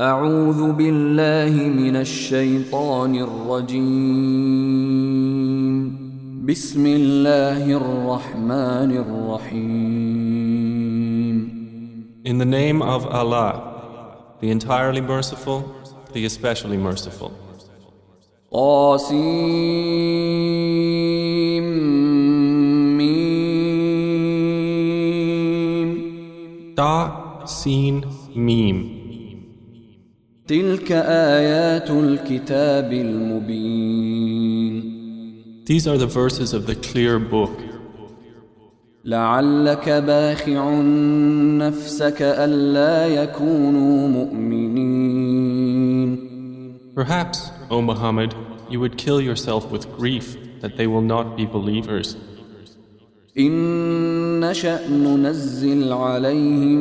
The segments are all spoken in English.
أعوذ بالله من الشيطان الرجيم بسم الله الرحمن الرحيم In the name of Allah, the entirely merciful, the especially merciful. طاسيم Da, Sin, Mim. تلك آيات الكتاب المبين These are the verses of the clear book. لعلك باخع نفسك ألا يكونوا مؤمنين Perhaps, O Muhammad, you would kill yourself with grief that they will not be believers. إن نشأ ننزل عليهم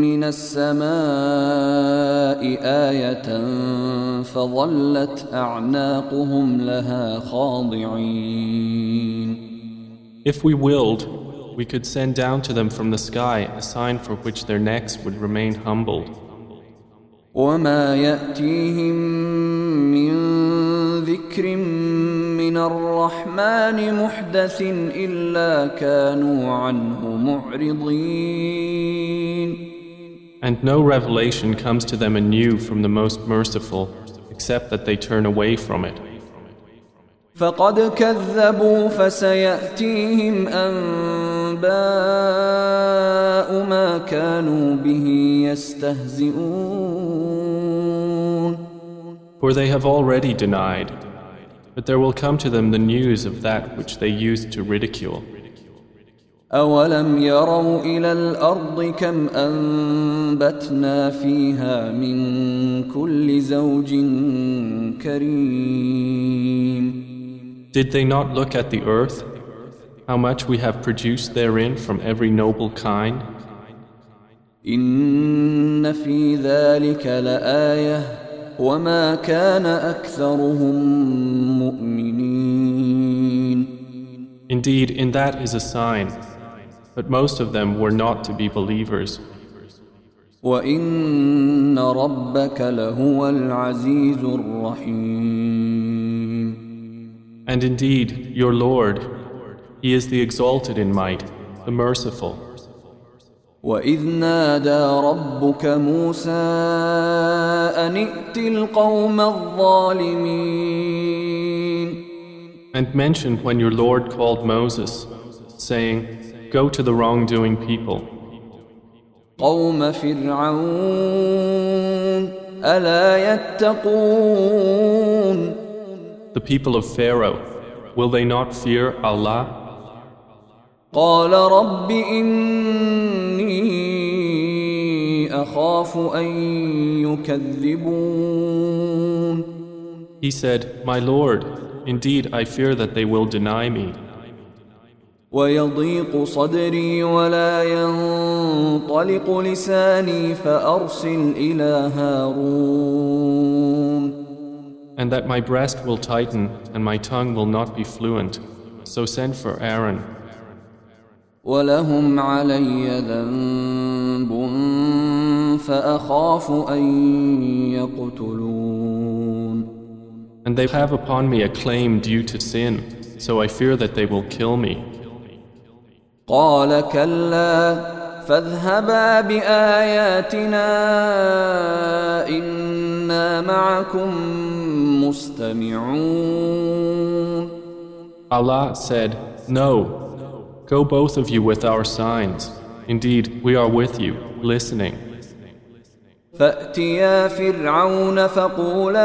من السماء آية فظلت أعناقهم لها خاضعين If we willed, we could send down to them from the sky a sign for which their necks would remain humbled. وما يأتيهم من ذكر من الرحمن محدث إلا كانوا عنه معرضين And no revelation comes to them anew from the Most Merciful, except that they turn away from it. فقد كذبوا فسيأتيهم أنباء ما كانوا به يستهزئون For they have already denied, but there will come to them the news of that which they used to ridicule. أولم يروا إلى الأرض كم أنبتنا فيها من كل زوج كريم Did they not look at the earth, how much we have produced therein from every noble kind? إن في ذلك لآية وما كان أكثرهم مؤمنين Indeed, in that is a sign, but most of them were not to be believers. وإن ربك لهو العزيز الرحيم And indeed, your Lord, He is the exalted in might, the merciful. وإذ نادى ربك موسى أن ائت القوم الظالمين And mention when your Lord called Moses, saying, Go to the wrongdoing people, قوم فرعون ألا يتقون the people of Pharaoh. Will they not fear Allah? قال رب إني أخاف أن يكذبون He said, My Lord, indeed I fear that they will deny me. ويضيق صدري ولا ينطلق لساني فأرسل إلى هارون And that my breast will tighten and my tongue will not be fluent. So send for Aaron. ولهم علي ذنب فأخاف أن يقتلون And they have upon me a claim due to sin, so I fear that they will kill me. قال كلا فاذهبا بآياتنا إنا معكم مستمعون Allah said, No, go both of you with our signs. Indeed, we are with you, listening. فأتيا فرعون فقولا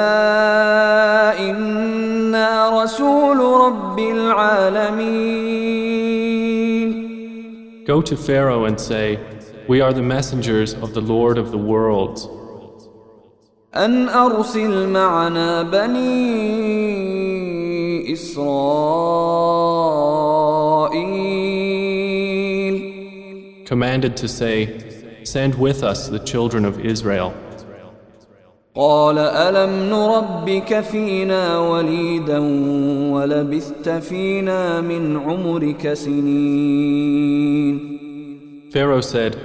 إنا رسول رب العالمين Go to Pharaoh and say, We are the messengers of the Lord of the worlds. أن أرسل معنا بني إسرائيل Commanded to say, Send with us the children of Israel. قال ألم نربك فينا وليدا ولبثت فينا من عمرك سنين Pharaoh said,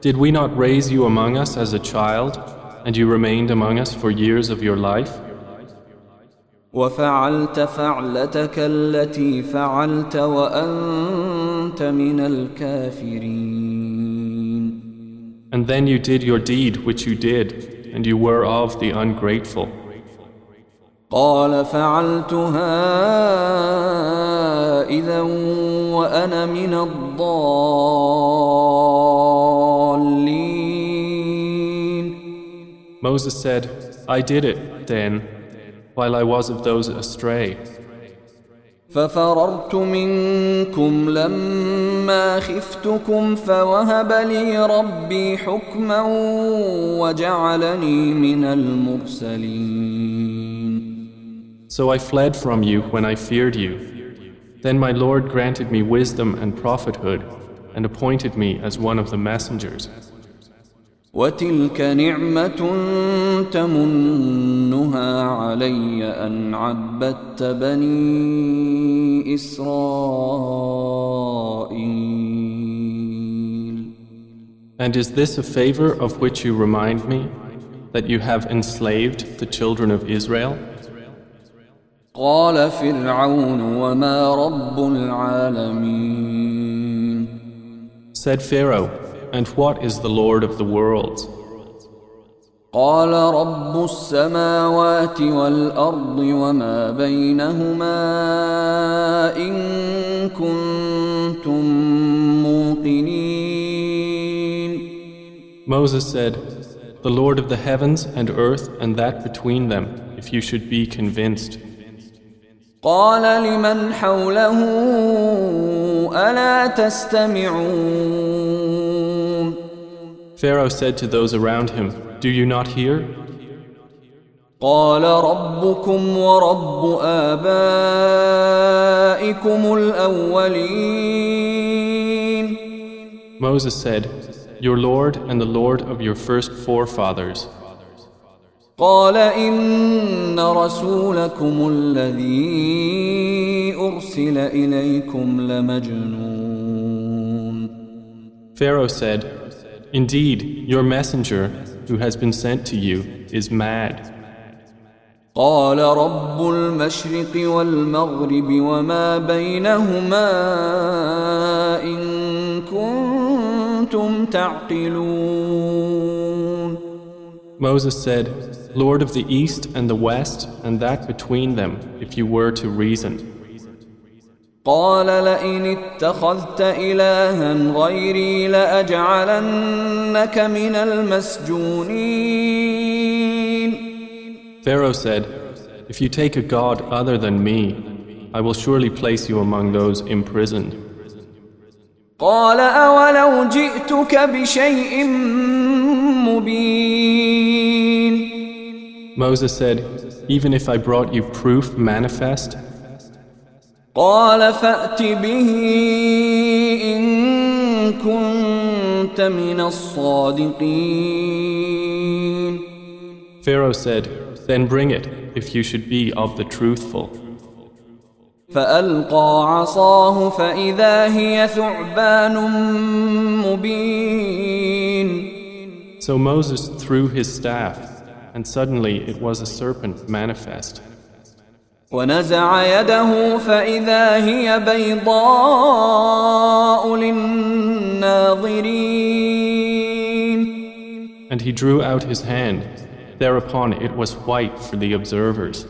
Did we not raise you among us as a child, And you remained among us for years of your life? وفعلت فعلتك التي فعلت وأنت من الكافرين And then you did your deed which you did, and you were of the ungrateful. قال فعلتها إذا وأنا من الضالين Moses said, I did it then, while I was of those astray. ففررت منكم لما خفتكم فوهب لي ربي حكما وجعلني من المرسلين So I fled from you when I feared you. Then my Lord granted me wisdom and prophethood and appointed me as one of the messengers. وتلك نعمة تمنها علي أن عبدت بني إسرائيل And is this a favor of which you remind me, that you have enslaved the children of Israel? قال فرعون وما رب العالمين Said Pharaoh, And what is the Lord of the worlds? قال رب السماوات والأرض وما بينهما إن كنتم موقنين Moses said, The Lord of the heavens and earth and that between them, if you should be convinced. قال لمن حوله ألا تستمعون Pharaoh said to those around him, Do you not hear? قال ربكم ورب آبائكم الأولين Moses said, Your Lord and the Lord of your first forefathers. قال إن رسولكم الذي أرسل إليكم لمجنون Pharaoh said, Indeed, your messenger, who has been sent to you, is mad. قال رب المشرق والمغرب وما بينهما إن كنتم تعقلون Moses said, Lord of the east and the west, and that between them, if you were to reason. قال لئن اتخذت إلها غيري لأجعلنك من المسجونين Pharaoh said, If you take a god other than me, I will surely place you among those imprisoned. قال أولو جئتك بشيء مبين Moses said, Even if I brought you proof manifest, قال فأت به إن كنت من الصادقين Pharaoh said, Then bring it, if you should be of the truthful. فألقى عصاه فإذا هي ثعبان مبين So Moses threw his staff, and suddenly it was a serpent manifest. ونزع يده فإذا هي بيضاء للناظرين And he drew out his hand. Thereupon it was white for the observers.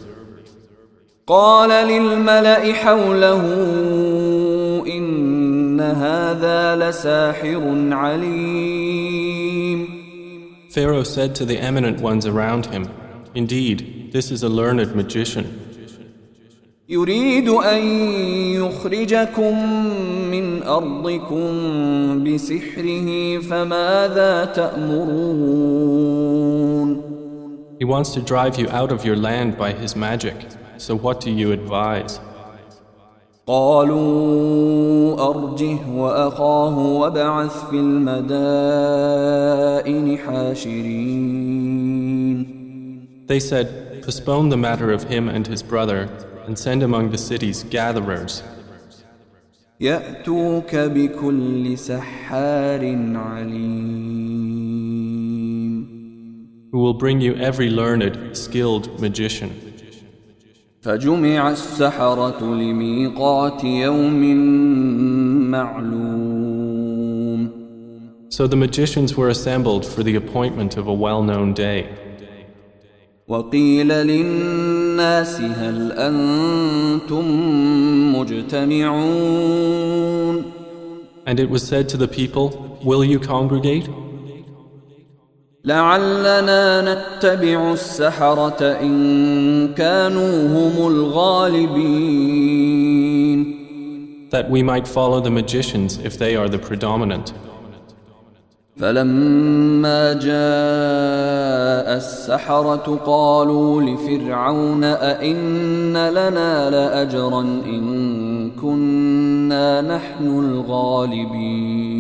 قال للملأ حوله إن هذا لساحر عليم Pharaoh said to the eminent ones around him, Indeed, this is a learned magician. يريد أن يخرجكم من أرضكم بسحره فماذا تأمرون He wants to drive you out of your land by his magic. So what do you advise? قالوا أرجه وأخاه وابعث في المدائن حاشرين They said, Postpone the matter of him and his brother, and send among the cities gatherers, يأتوك بكل سحار عليم who will bring you every learned, skilled magician. فجمع السحرة لميقات يوم معلوم So the magicians were assembled for the appointment of a well-known day. وقيل للناس هل أنتم مجتمعون And it was said to the people, Will you congregate? لعلنا نتبع السحرة إن كانوا هم الغالبين That we might follow the magicians if they are the predominant. فلما جاء السحرة قالوا لفرعون أئن لنا لأجرا إن كنا نحن الغالبين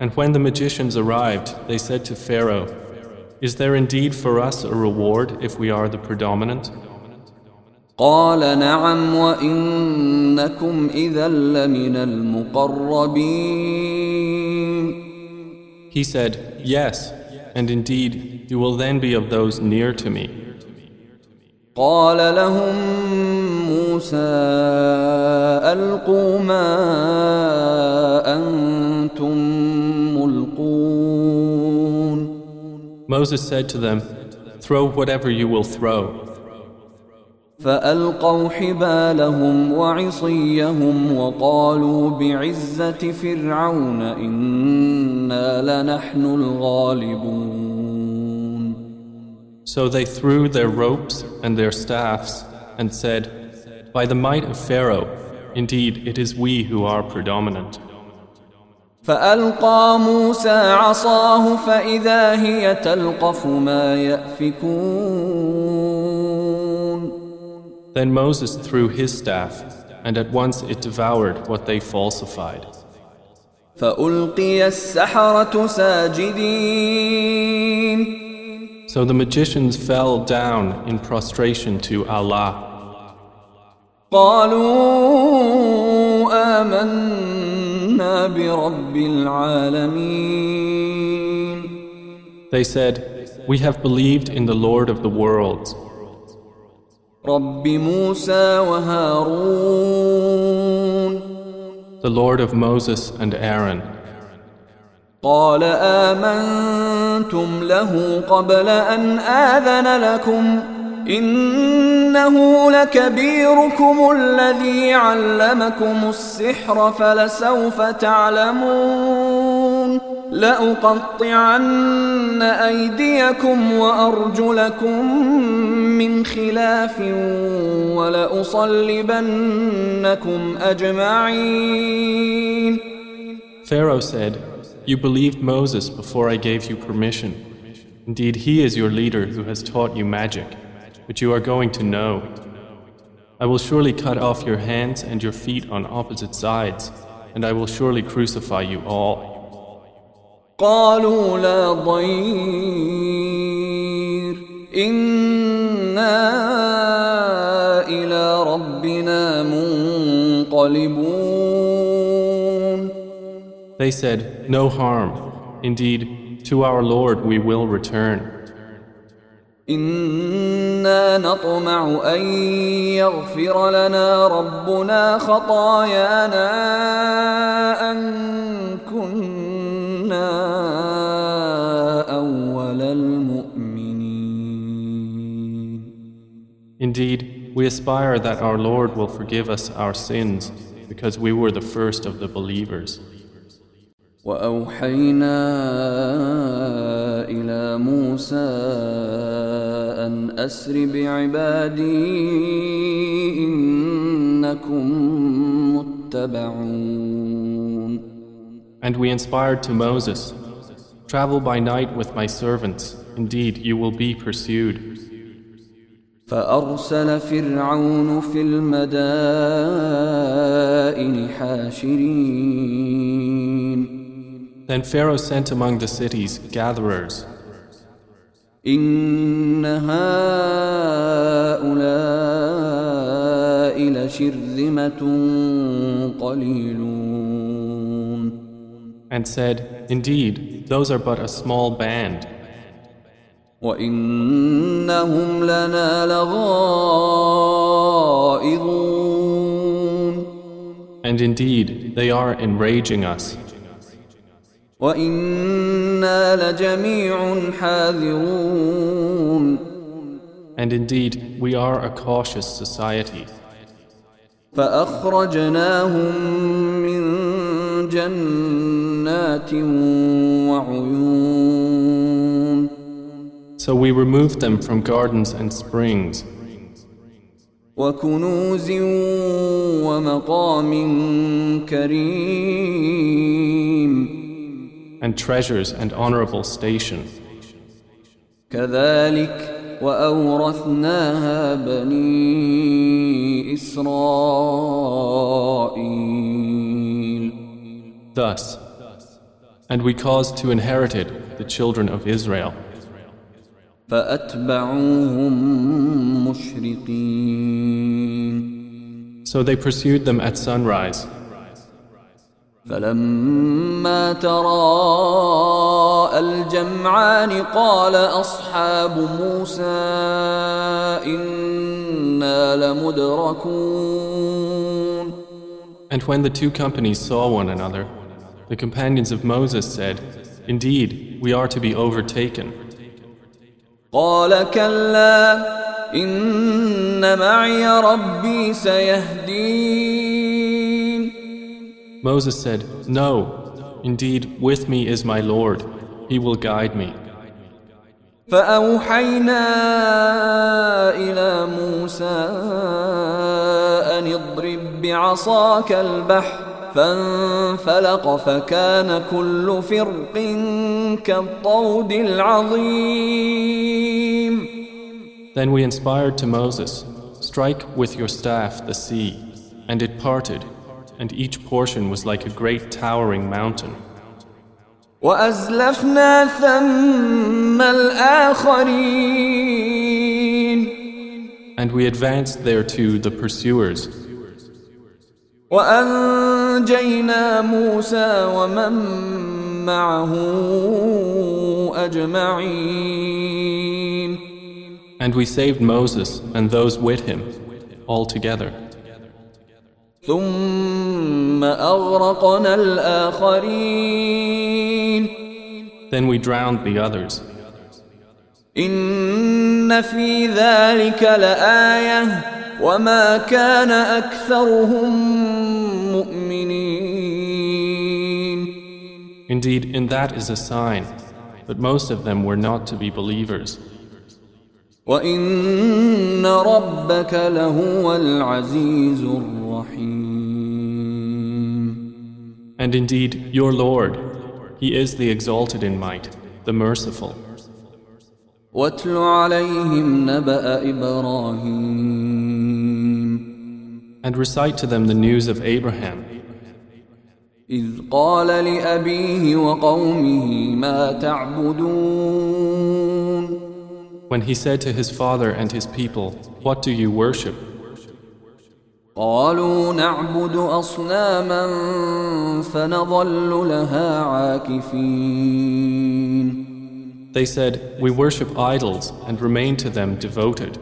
And when the magicians arrived, they said to Pharaoh, Is there indeed for us a reward if we are the predominant? قال نعم وإنكم إذا لمن المقربين He said, Yes, and indeed you will then be of those near to me. قال لهم موسى ألقوا ما أنتم ملقون Moses said to them, Throw whatever you will throw. فألقوا حبالهم وعصيهم وقالوا بعزة فرعون إنا لنحن الغالبون So they threw their ropes and their staffs and said, By the might of Pharaoh, indeed it is we who are predominant. فألقى موسى عصاه فإذا هي تلقف ما يأفكون Then Moses threw his staff, and at once it devoured what they falsified. So the magicians fell down in prostration to Allah. They said, We have believed in the Lord of the worlds. رب موسى وهارون. The Lord of Moses and Aaron. قال آمنتم له قبل أن آذن لكم. إنه لكبيركم الذي علمكم السحر فلسوف تعلمون. لأقطعن أيديكم وأرجلكم من خلاف ولأصلبنكم أجمعين Pharaoh said, You believed Moses before I gave you permission. Indeed, he is your leader who has taught you magic, which you are going to know. I will surely cut off your hands and your feet on opposite sides, and I will surely crucify you all. قالوا لا ضير إنا إلى ربنا منقلبون They said, No harm. Indeed, to our Lord we will return. إنا نطمع أن يغفر لنا ربنا خطايانا أن كنا أول المؤمنين Indeed, we aspire that our Lord will forgive us our sins because we were the first of the believers. وأوحينا إلى موسى أن أسر بعبادي إنكم متبعون And we inspired to Moses, Travel by night with my servants, indeed you will be pursued. فأرسل فرعون في المدائن حاشرين Then Pharaoh sent among the cities gatherers. إن هؤلاء لشرذمة قليلون and said, Indeed, those are but a small band. وإنهم لنا لغائظون And indeed, they are enraging us. وإنا لجميع حاذرون And indeed, we are a cautious society. فأخرجناهم من جنات وعيون So we removed them from gardens and springs, وكنوز ومقام كريم and treasures and honorable station. كذلك وأورثناها بني إسرائيل Thus, and we caused to inherit it the children of Israel. فأتبعوهم مشرقين So they pursued them at sunrise. فلما تراءى الجمعان قال أصحاب موسى إنا لمدركون And when the two companies saw one another, the companions of Moses said, Indeed, we are to be overtaken. قال كلا إن معي ربي سيهدين Moses said, No, indeed, with me is my Lord. He will guide me. فأوحينا إلى موسى أن اضرب بعصاك البحر فانفلق فكان كل فرق كالطود العظيم Then we inspired to Moses, Strike with your staff the sea, and it parted, and each portion was like a great towering mountain. وأزلفنا ثم الآخرين And we advanced thereto the pursuers, وأنجينا موسى ومن معه أجمعين and we saved Moses and those with him, all together. ثم أغرقنا الآخرين Then we drowned the others. إن في ذلك لآية وما كان أكثرهم مؤمنين Indeed, in that is a sign, but most of them were not to be believers. وإن ربك لهو العزيز الرحيم And indeed, your Lord, He is the exalted in might, the merciful. واتل عليهم نبأ إبراهيم And recite to them the news of Abraham, إذ قال لأبيه وقومه ما تعبدون when he said to his father and his people, What do you worship? قالوا نعبد أصناما فنظل لها عاكفين They said, We worship idols and remain to them devoted.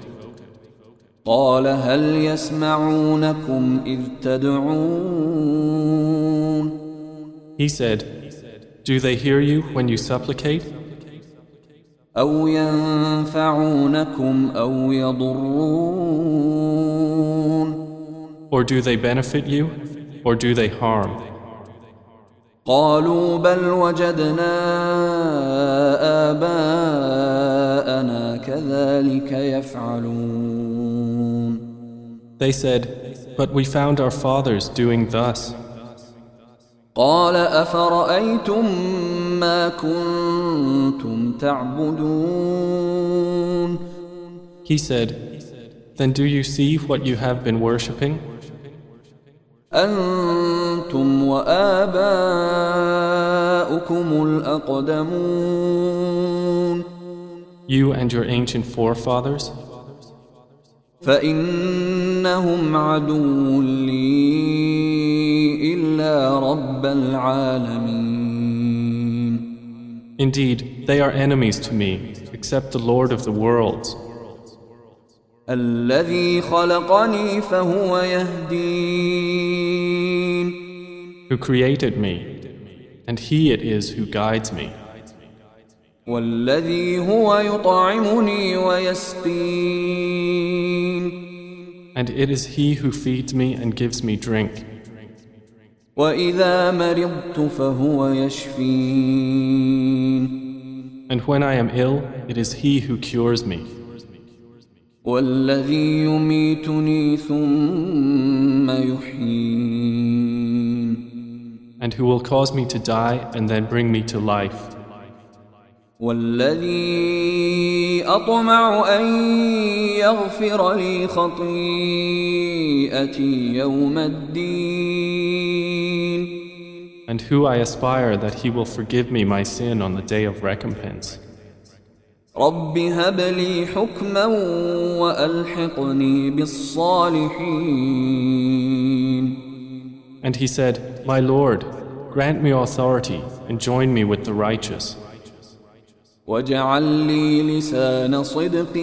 قال هل يسمعونكم إذ تدعون He said, Do they hear you when you supplicate? أو ينفعونكم أو يضرون Or do they benefit you? Or do they harm? قالوا بل وجدنا آباءنا كذلك يفعلون They said, But we found our fathers doing thus. قال أفرأيتم ما كنتم تعبدون He said, Then do you see what you have been worshipping? أنتم وآباؤكم الأقدمون You and your ancient forefathers? فإنهم عدو لي إلا رب العالمين Indeed, they are enemies to me, except the Lord of the worlds, الذي خلقني فهو يهدين who created me, and He it is who guides me, والذي هو يطعمني ويسقين and it is He who feeds me and gives me drink. And when I am ill, it is He who cures me. And who will cause me to die and then bring me to life. والذي أطمع أن يغفر لي خطيئتي يوم الدين and who I aspire that He will forgive me my sin on the day of recompense. رب هب لي حكما وألحقني بالصالحين And he said, My Lord, grant me authority and join me with the righteous, واجعل لي لسان صدق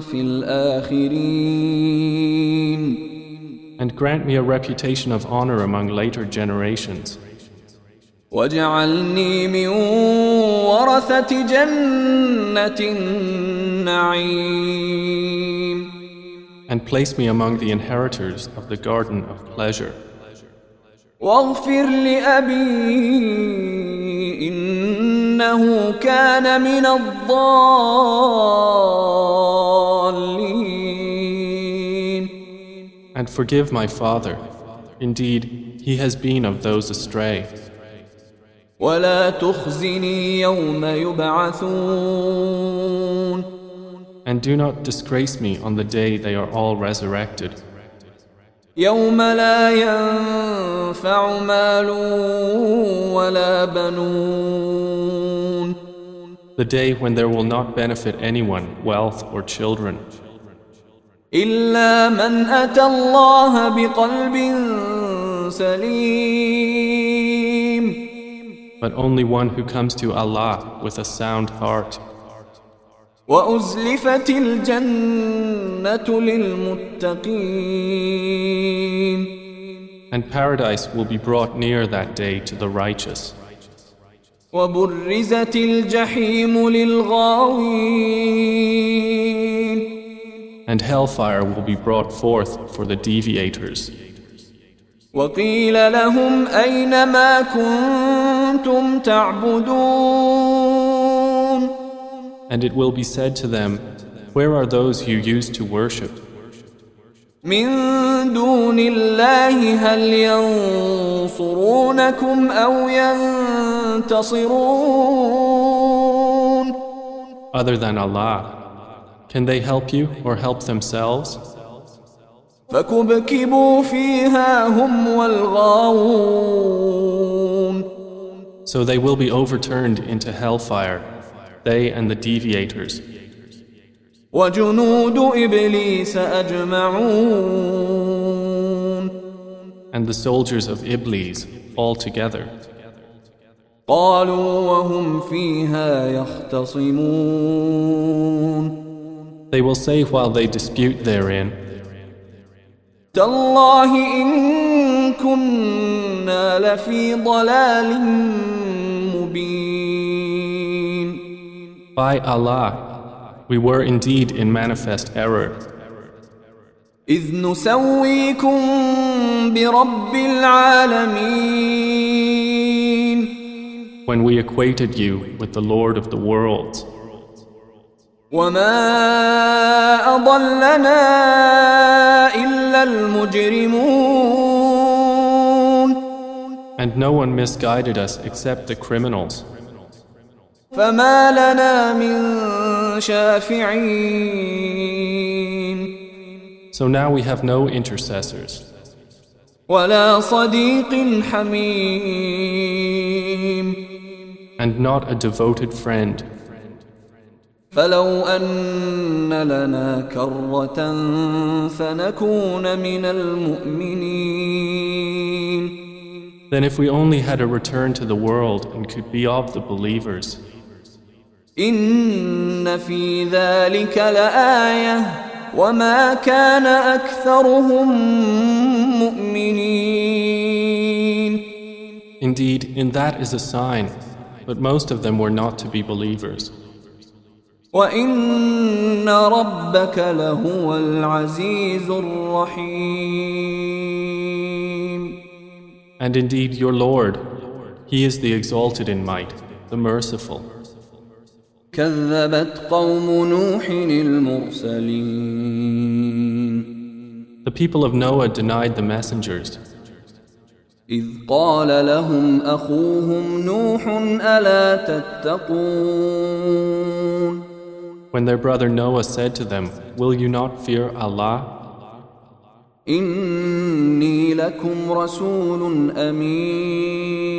في الآخرين and grant me a reputation of honor among later generations, واجعلني من ورثة جنة النعيم and place me among the inheritors of the garden of pleasure. واغفر لأبي إنه كان من الضالين And forgive my father. Indeed, he has been of those astray. ولا تخزني يوم يبعثون And do not disgrace me on the day they are all resurrected, يوم لا ينفع مال ولا بنون the day when there will not benefit anyone, wealth or children, إلا من أتى الله بقلب سليم but only one who comes to Allah with a sound heart. وأزلفت الجنة للمتقين And paradise will be brought near that day to the righteous, وبرزت الجحيم للغاوين and hellfire will be brought forth for the deviators. وقيل لهم أين ما كنتم تعبدون And it will be said to them, Where are those you used to worship? من دون الله هل ينصرونكم أو ينتصرون Other than Allah. Can they help you or help themselves? فكبكبوا فيها هم والغاوون So they will be overturned into hellfire, they and the deviators, وجنود إبليس أجمعون and the soldiers of Iblis all together. قالوا وهم فيها يختصمون They will say while they dispute therein, تالله إن كنا لفي ضلال مبين By Allah, we were indeed in manifest error, إذ نسويكم برب العالمين when we equated you with the Lord of the worlds. وما أضلنا إلا المجرمون And no one misguided us except the criminals. فما لنا من شافعين So now we have no intercessors, ولا صديق حميم and not a devoted friend. فلو أن لنا كرة فنكون من المؤمنين Then if we only had a return to the world and could be of the believers, إن في ذلك لآية وما كان أكثرهم مؤمنين Indeed, in that is a sign, but most of them were not to be believers. وإن ربك لهو العزيز الرحيم And indeed, your Lord, He is the exalted in might, the merciful. كذبت قوم نوح المرسلين The people of Noah denied the messengers. إذ قال لهم أخوهم نوح ألا تتقون When their brother Noah said to them, Will you not fear Allah? إني لكم رسول أمين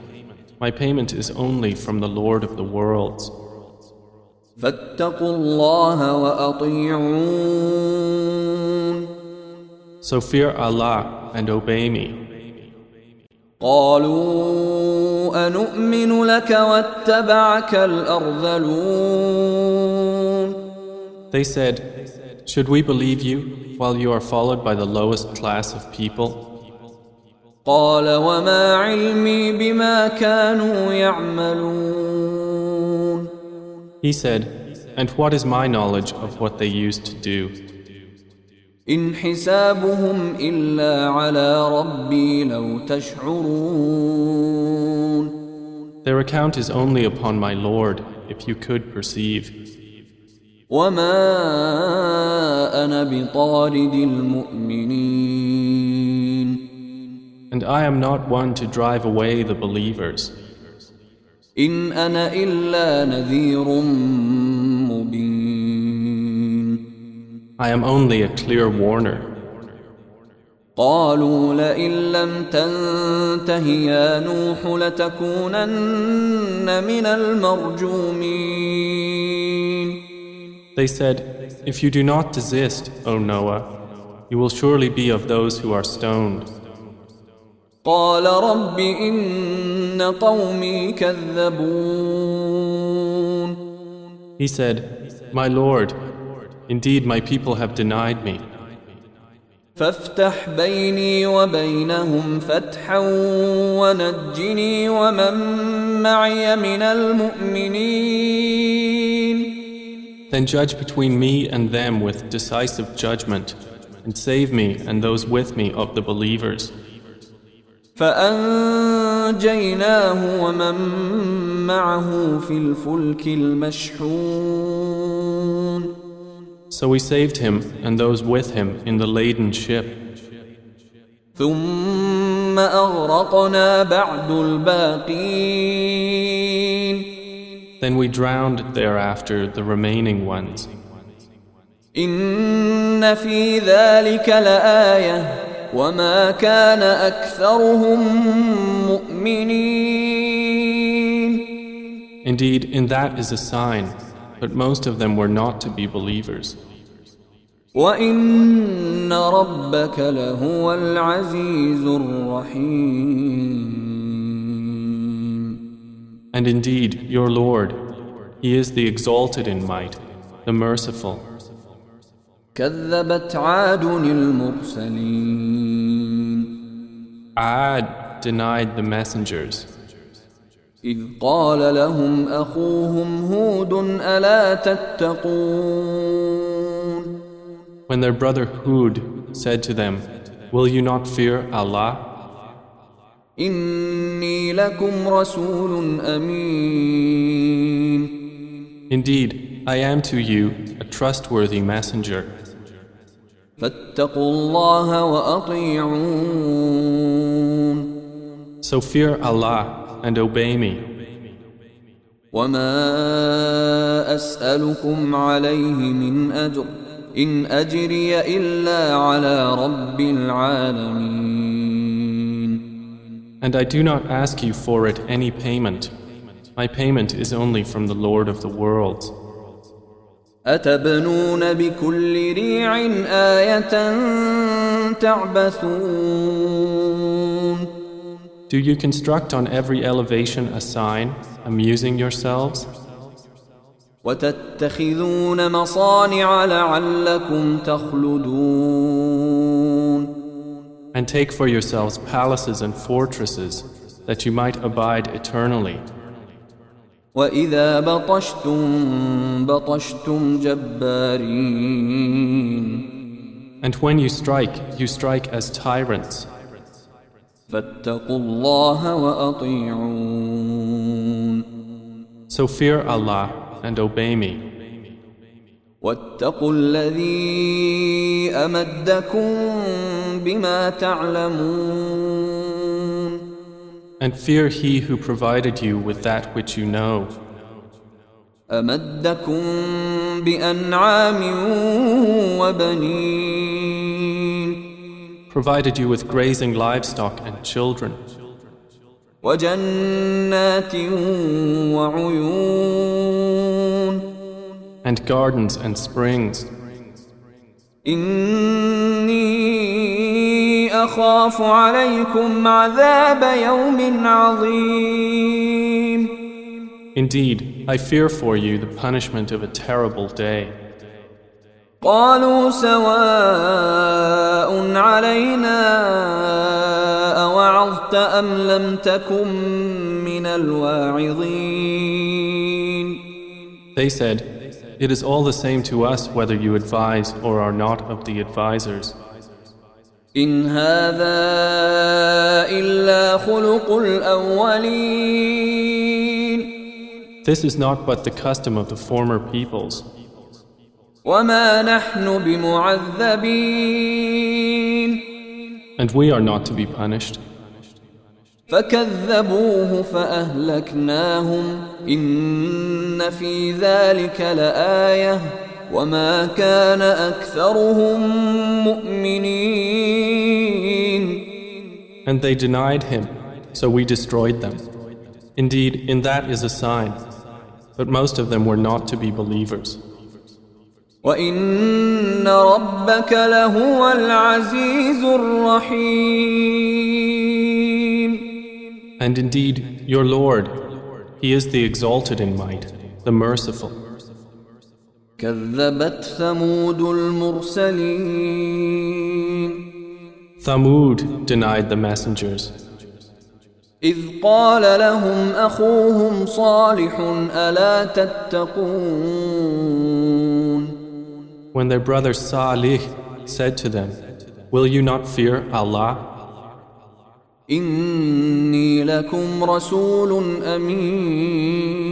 My payment is only from the Lord of the worlds. فاتقوا الله وأطيعون So fear Allah and obey me. قالوا أنؤمن لك واتبعك الأرذلون They said, Should we believe you while you are followed by the lowest class of people? قال وما علمي بما كانوا يعملون He said, And what is my knowledge of what they used to do? إن حسابهم إلا على ربي لو تشعرون Their account is only upon my Lord, if you could perceive. وما أنا بطارد المؤمنين And I am not one to drive away the believers. إن أنا إلا نذير مبين I am only a clear warner. قالوا لئن لم تنته يا نوح لتكونن من المرجومين They said, If you do not desist, O Noah, you will surely be of those who are stoned. قال رب إن قومي كذبون He said, My Lord, indeed my people have denied me. فافتح بيني وبينهم فتحا ونجني ومن معي من المؤمنين Then judge between me and them with decisive judgment, and save me and those with me of the believers. فأنجيناه ومن معه في الفلك المشحون So we saved him and those with him in the laden ship. ثم أغرقنا بعد الباقين Then we drowned thereafter the remaining ones. إن في ذلك لآية وما كان أكثرهم مؤمنين Indeed, in that is a sign, but most of them were not to be believers. وإن ربك لهو العزيز الرحيم And indeed, your Lord, He is the exalted in might, the merciful. كذبت عاد المرسلين Ad denied the messengers. إذ قال لهم أخوهم هود ألا تتقون When their brother Hud said to them, Will you not fear Allah? إني لكم رسول أمين Indeed, I am to you a trustworthy messenger. فاتقوا الله وأطيعون So fear Allah and obey me. وما أسألكم عليه من أجر إن أجري إلا على رب العالمين And I do not ask you for it any payment. My payment is only from the Lord of the worlds. أتبنون بكل ريع آية تعبثون Do you construct on every elevation a sign, amusing yourselves? وتتخذون مصانع لعلكم تخلدون And take for yourselves palaces and fortresses that you might abide eternally. وإذا بطشتم بطشتم جبارين And when you strike, you strike as tyrants. فاتقوا الله وأطيعون So fear Allah and obey me. واتقوا الذي أمدكم بما تعلمون And fear He who provided you with that which you know. أمدكم بأنعام وبنين Provided you with grazing livestock and children. وجنات وعيون And gardens and springs. إني أخاف عليكم عذاب يوم عظيم Indeed, I fear for you the punishment of a terrible day. قالوا سواء علينا أوعظت أم لم تكن من الواعظين They said, It is all the same to us whether you advise or are not of the advisers. إن هذا إلا خلق الأولين This is not but the custom of the former peoples, وما نحن بمعذبين and we are not to be punished. فكذبوه فأهلكناهم إن في ذلك لآية وما كان أكثرهم مؤمنين And they denied him, so we destroyed them. Indeed, in that is a sign, but most of them were not to be believers. وإن ربك لهو العزيز الرحيم And indeed, your Lord, He is the exalted in might, the merciful. كذبت ثمود المرسلين Thamud denied the messengers. إذ قال لهم أخوهم صالح ألا تتقون When their brother Salih said to them, Will you not fear Allah? إني لكم رسول أمين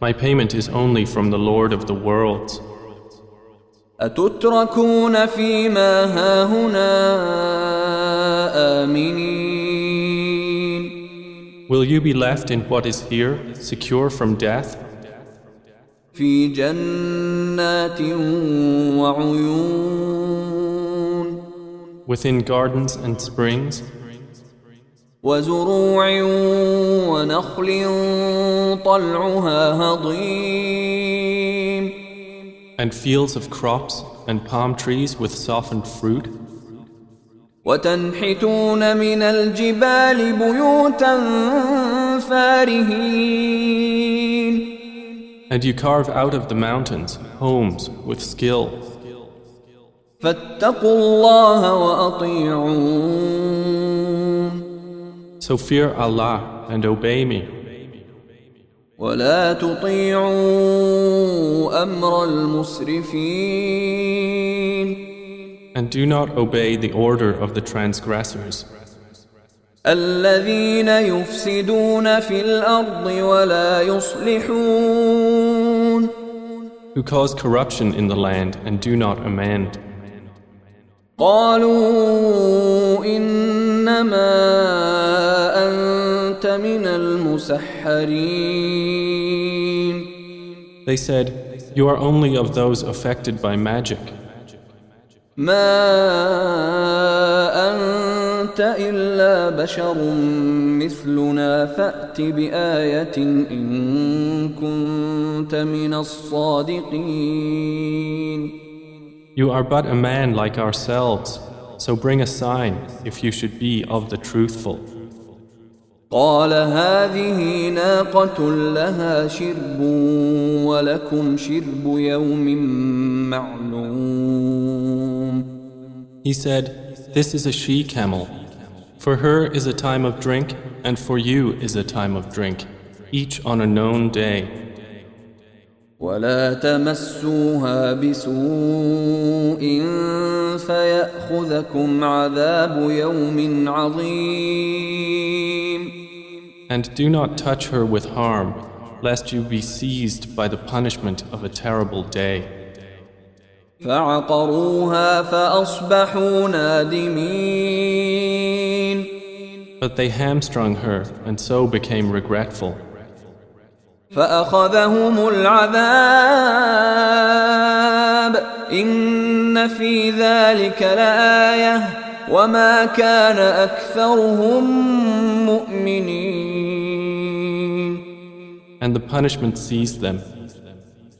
My payment is only from the Lord of the worlds. أتتركون فيما هاهنا آمنين Will you be left in what is here, secure from death, في جنات وعيون within gardens and springs, وزروع ونخل طلعها هضيم and fields of crops and palm trees with softened fruit? وتنحتون من الجبال بيوتا فارهين And you carve out of the mountains homes with skill. فاتقوا الله وأطيعون So fear Allah and obey me. ولا تطيعوا امر المسرفين And do not obey the order of the transgressors, الذين يفسدون في الارض ولا يصلحون who cause corruption in the land and do not amend. قالوا انما انت من المسحرين They said, You are only of those affected by magic. ما انت الا بشر مثلنا فات بايه ان كنت من الصادقين You are but a man like ourselves, so bring a sign if you should be of the truthful. قال هذه ناقة لها شرب ولكم شرب يوم معلوم He said, This is a she camel. For her is a time of drink, and for you is a time of drink, each on a known day. ولا تمسوها بسوء فيأخذكم عذاب يوم عظيم And do not touch her with harm, lest you be seized by the punishment of a terrible day. فعقروها فأصبحوا نادمين But they hamstrung her, and so became regretful. فأخذهم العذاب إن في ذلك لآية وما كان أكثرهم مؤمنين And the punishment seized them.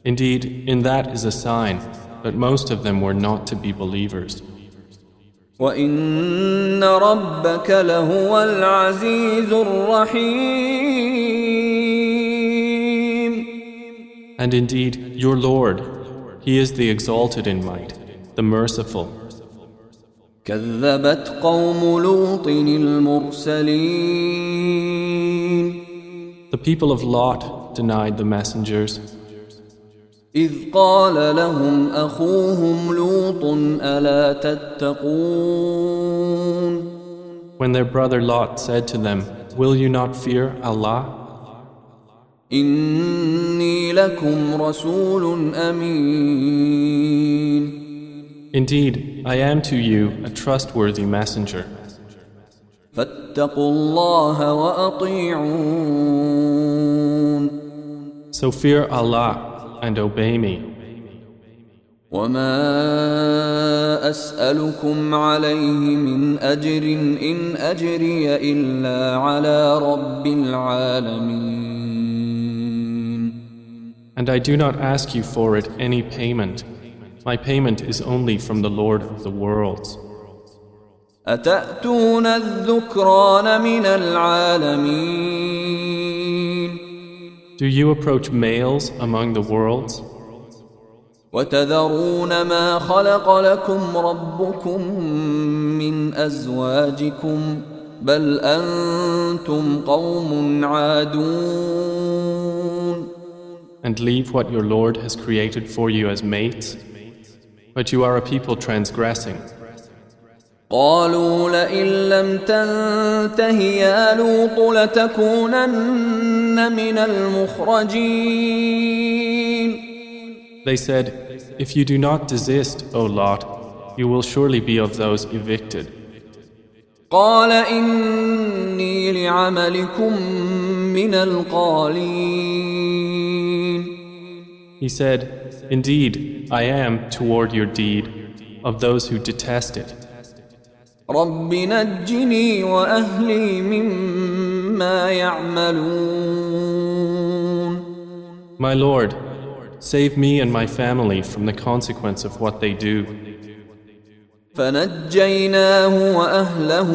Indeed, in that is a sign, but most of them were not to be believers. وإن ربك لهو العزيز الرحيم And indeed, your Lord, He is the exalted in might, the merciful. كذبت قوم لوط المرسلين The people of Lot denied the messengers إذ قال لهم أخوهم لوط ألا تتقون when their brother Lot said to them, Will you not fear Allah? إني لكم رسول أمين Indeed, I am to you a trustworthy messenger. فاتقوا الله وأطيعون So fear Allah and obey me. وما أسألكم عليه من أجر إن أجري إلا على رب العالمين And I do not ask you for it any payment. My payment is only from the Lord of the worlds. أتأتون الذكران من العالمين Do you approach males among the worlds وتذرون ما خلق لكم ربكم من أزواجكم بل أنتم قوم عادون and leave what your Lord has created for you as mates? But you are a people transgressing. قالوا لئن لم تنته يا لوط لتكونن من المخرجين They said, If you do not desist, O Lot, you will surely be of those evicted. قال إني لعملكم من القالين He said, Indeed, I am toward your deed of those who detest it. رب نجني وأهلي مما يعملون My Lord, save me and my family from the consequence of what they do. فنجيناه وأهله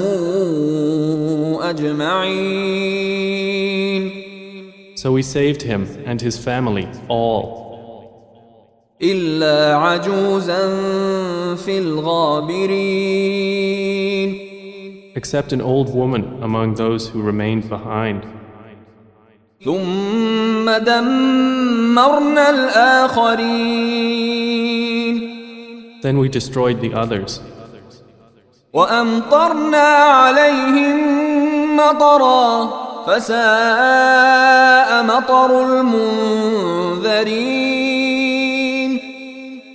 أجمعين So we saved him and his family all, إلا عجوزا في الغابرين except an old woman among those who remained behind. Then we destroyed the others.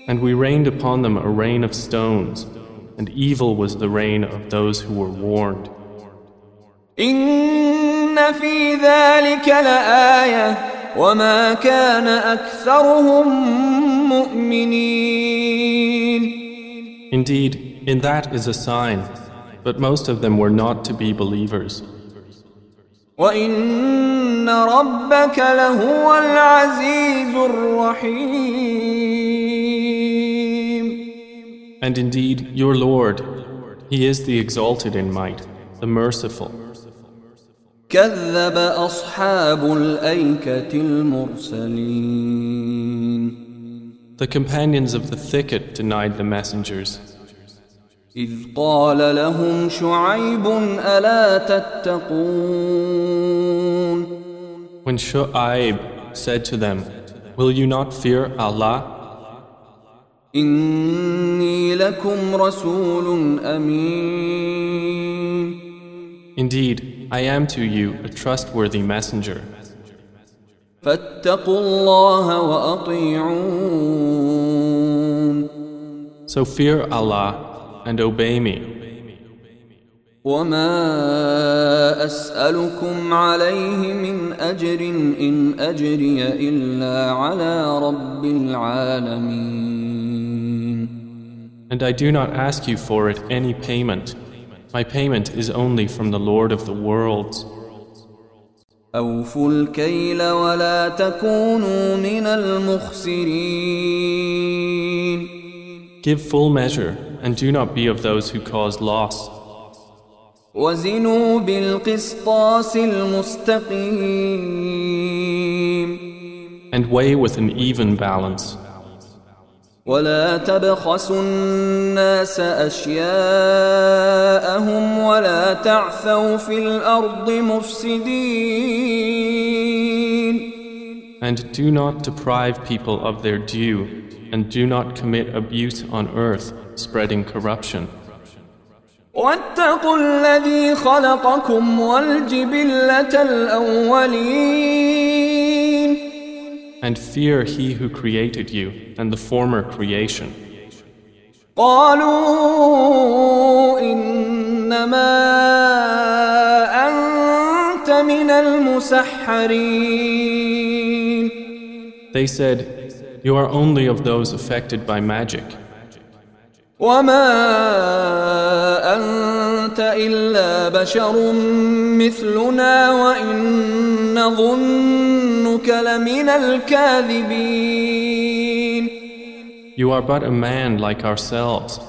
And we rained upon them a rain of stones and evil was the rain of those who were warned. Indeed, in that is a sign, but most of them were not to be believers. وإن ربك لهو العزيز الرحيم. And indeed, your Lord, He is the exalted in might, the merciful. كذب أصحاب الأيكة المرسلين The companions of the thicket denied the messengers. إذ قال لهم شعيب ألا تتقون When Shu'aib said to them, Will you not fear Allah? إني لكم رسول أمين Indeed, I am to you a trustworthy messenger. فاتقوا الله وأطيعون So fear Allah and obey me. وما أسألكم عليه من أجر إن أجري إلا على رب العالمين And I do not ask you for it any payment. My payment is only from the Lord of the worlds. أوفوا الكيل ولا تكونوا من المخسرين Give full measure and do not be of those who cause loss. وزنوا بالقسطاس المستقيم And weigh with an even balance. ولا تبخسوا الناس أشياءهم ولا تعثوا في الأرض مفسدين And do not deprive people of their due, and do not commit abuse on earth, spreading corruption. واتقوا الذي خلقكم والجبلة الأولين And fear he who created you and the former creation. قالوا إنما أنت من المسحرين They said, You are only of those affected by magic, وما أنت إلا بشر مثلنا وإن نظنك لمن الكاذبين You are but a man like ourselves,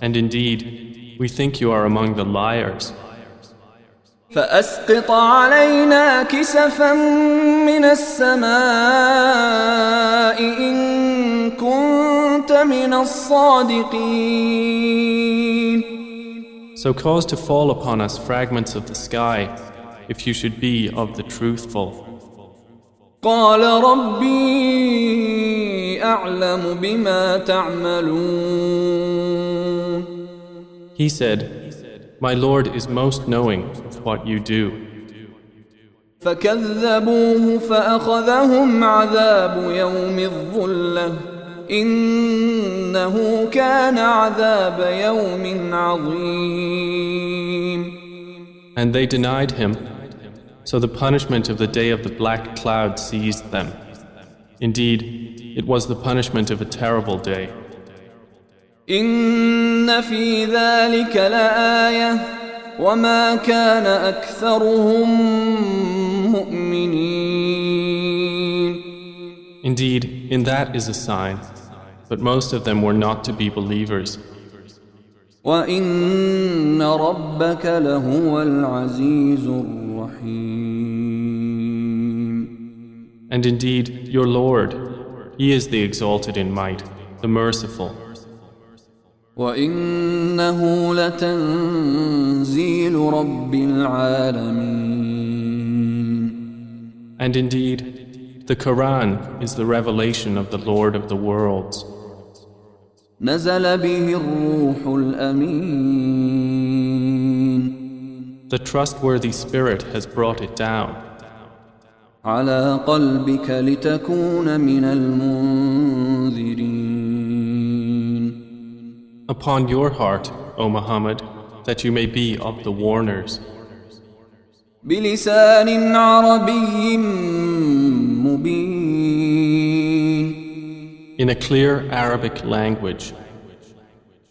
and indeed, we think you are among the liars. فأسقط علينا كسفا من السماء إن كنت من الصادقين So cause to fall upon us fragments of the sky, if you should be of the truthful. قال ربي أعلم بما تعملون. He said, My Lord is most knowing of what you do. فكذبوه فأخذهم عذاب يوم الظلة. إنه كان عذاب يوم عظيم. And they denied him, so the punishment of the day of the black cloud seized them. Indeed, it was the punishment of a terrible day. إن في ذلك لآية وما كان أكثرهم مؤمنين Indeed, in that is a sign, but most of them were not to be believers. وإن ربك لهو العزيز الرحيم And indeed, your Lord, He is the exalted in might, the merciful. وإنه لتنزيل رب العالمين And indeed, the Quran is the revelation of the Lord of the worlds. نزل به الروح الأمين The trustworthy Spirit has brought it down. على قلبك لتكون من المنذرين Upon your heart, O Muhammad, that you may be of the warners. بلسان عربي مبين In a clear Arabic language,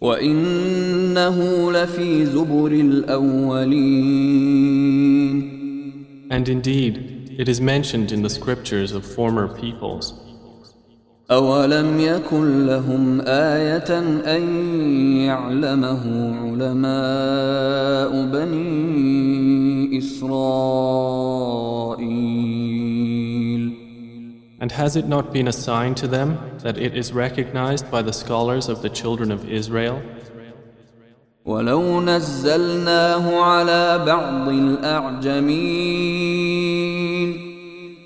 وإنه لفي زبر الأولين and indeed, it is mentioned in the scriptures of former peoples. أولم يكن لهم آية أن يعلمه علماء بني إسرائيل And has it not been a sign to them that it is recognized by the scholars of the children of Israel? ولو نزلناه على بعض الأعجمين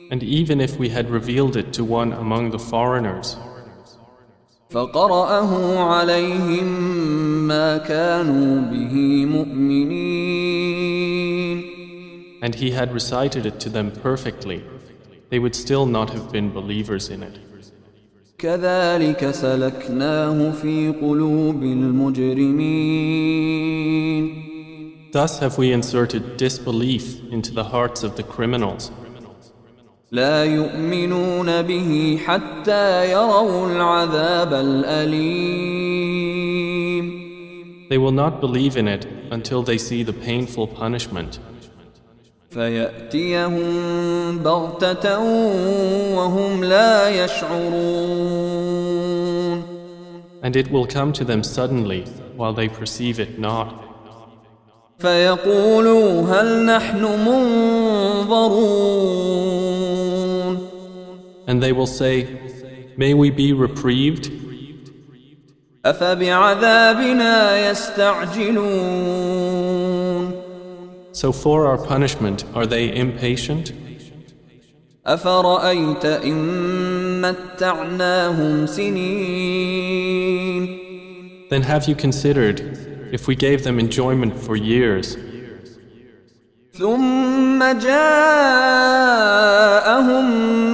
And even if we had revealed it to one among the foreigners, فقرأه عليهم ما كانوا به مؤمنين and he had recited it to them perfectly, they would still not have been believers in it. كذلك سلكناه في قلوب المجرمين Thus have we inserted disbelief into the hearts of the criminals. لا يؤمنون به حتى يروا العذاب الأليم They will not believe in it until they see the painful punishment. فيأتيهم بغتة وهم لا يشعرون And it will come to them suddenly while they perceive it not. فيقولوا هل نحن منظرون And they will say, May we be reprieved? أفبعذابنا يستعجلون So for our punishment, are they impatient? أفرأيت إن متعناهم سنين Then have you considered if we gave them enjoyment for years, ثم جاءهم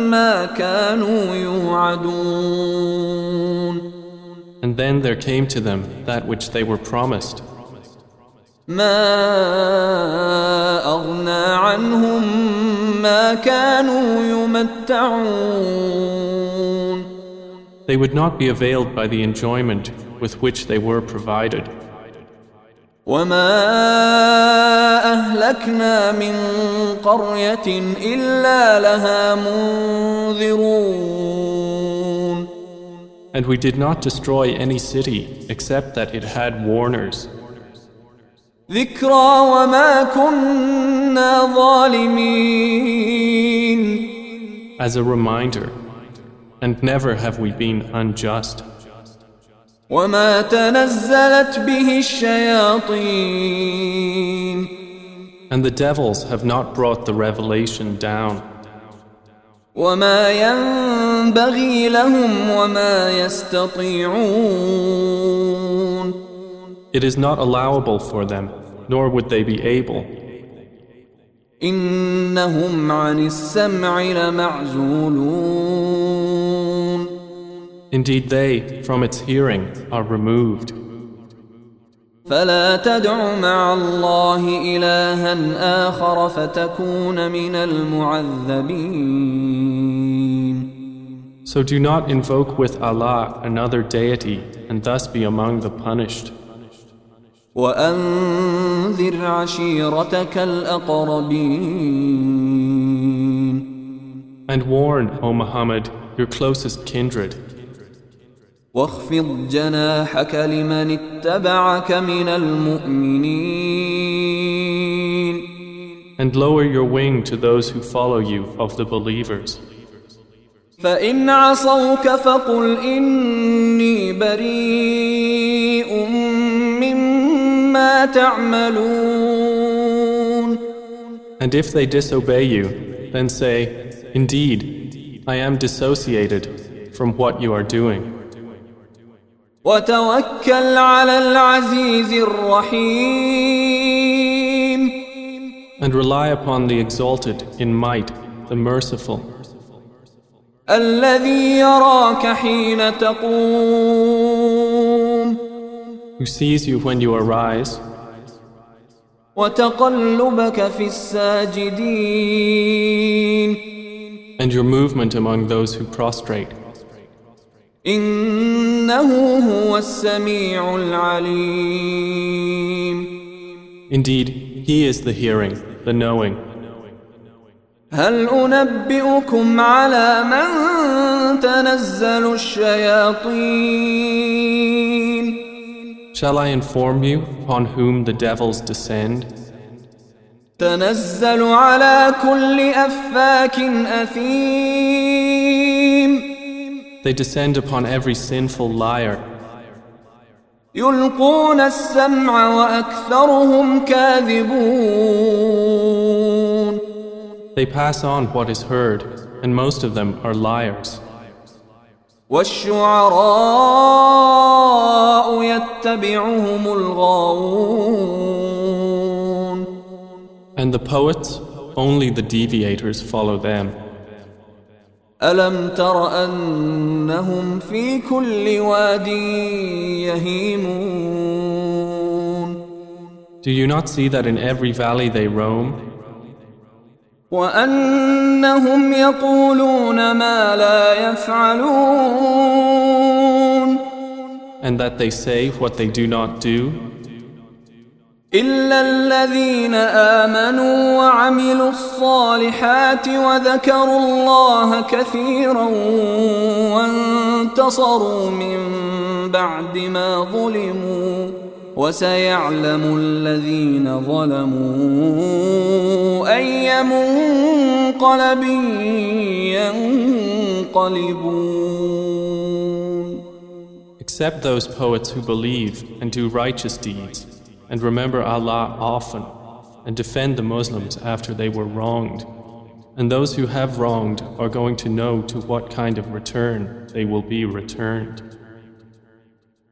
ما كانوا يوعدون and then there came to them that which they were promised? ما أغنى عنهم ما كانوا يمتعون They would not be availed by the enjoyment with which they were provided. وما أهلكنا من قرية إلا لها منذرون And we did not destroy any city except that it had warners. ذكرى وما كنا ظالمين as a reminder, and never have we been unjust. وما تنزلت به الشياطين And the devils have not brought the revelation down, وما ينبغي لهم وما يستطيعون it is not allowable for them, nor would they be able. إنهم عن السمع لمعزولون Indeed, they, from its hearing, are removed. فلا تدع مع الله إلها آخر فتكون من المعذبين So do not invoke with Allah another deity and thus be among the punished. وأنذر عشيرتك الأقربين And warn, O Muhammad, your closest kindred, واخفض جناحك لمن اتبعك من المؤمنين and lower your wing to those who follow you of the believers. فإن عصوك فقل إني بريء مما تعملون And if they disobey you, then say, Indeed, I am dissociated from what you are doing. وتوكل على العزيز الرحيم And rely upon the exalted in might, the merciful, الذي يراك حين تقوم who sees you when you arise وتقلبك في الساجدين and your movement among those who prostrate. إنه هو السميع العليم Indeed, He is the hearing, the knowing. هل أنبئكم على من تنزل الشياطين Shall I inform you upon whom the devils descend? تنزل على كل أفاك أثيم They descend upon every sinful liar. يلقون السمع وأكثرهم كاذبون They pass on what is heard, and most of them are liars. والشعراء يتبعهم الغاوون And the poets, only the deviators follow them. ألم تر أنهم في كل واد يهيمون Do you not see that in every valley they roam, وأنهم يقولون ما لا يفعلون and that they say what they do not do? إلا الذين آمنوا وعملوا الصالحات وذكروا الله كثيرا وانتصروا من بعد ما ظلموا وسيعلم الذين ظلموا أي منقلب ينقلبون Except those poets who believe and do righteous deeds, and remember Allah often, and defend the Muslims after they were wronged. And those who have wronged are going to know to what kind of return they will be returned.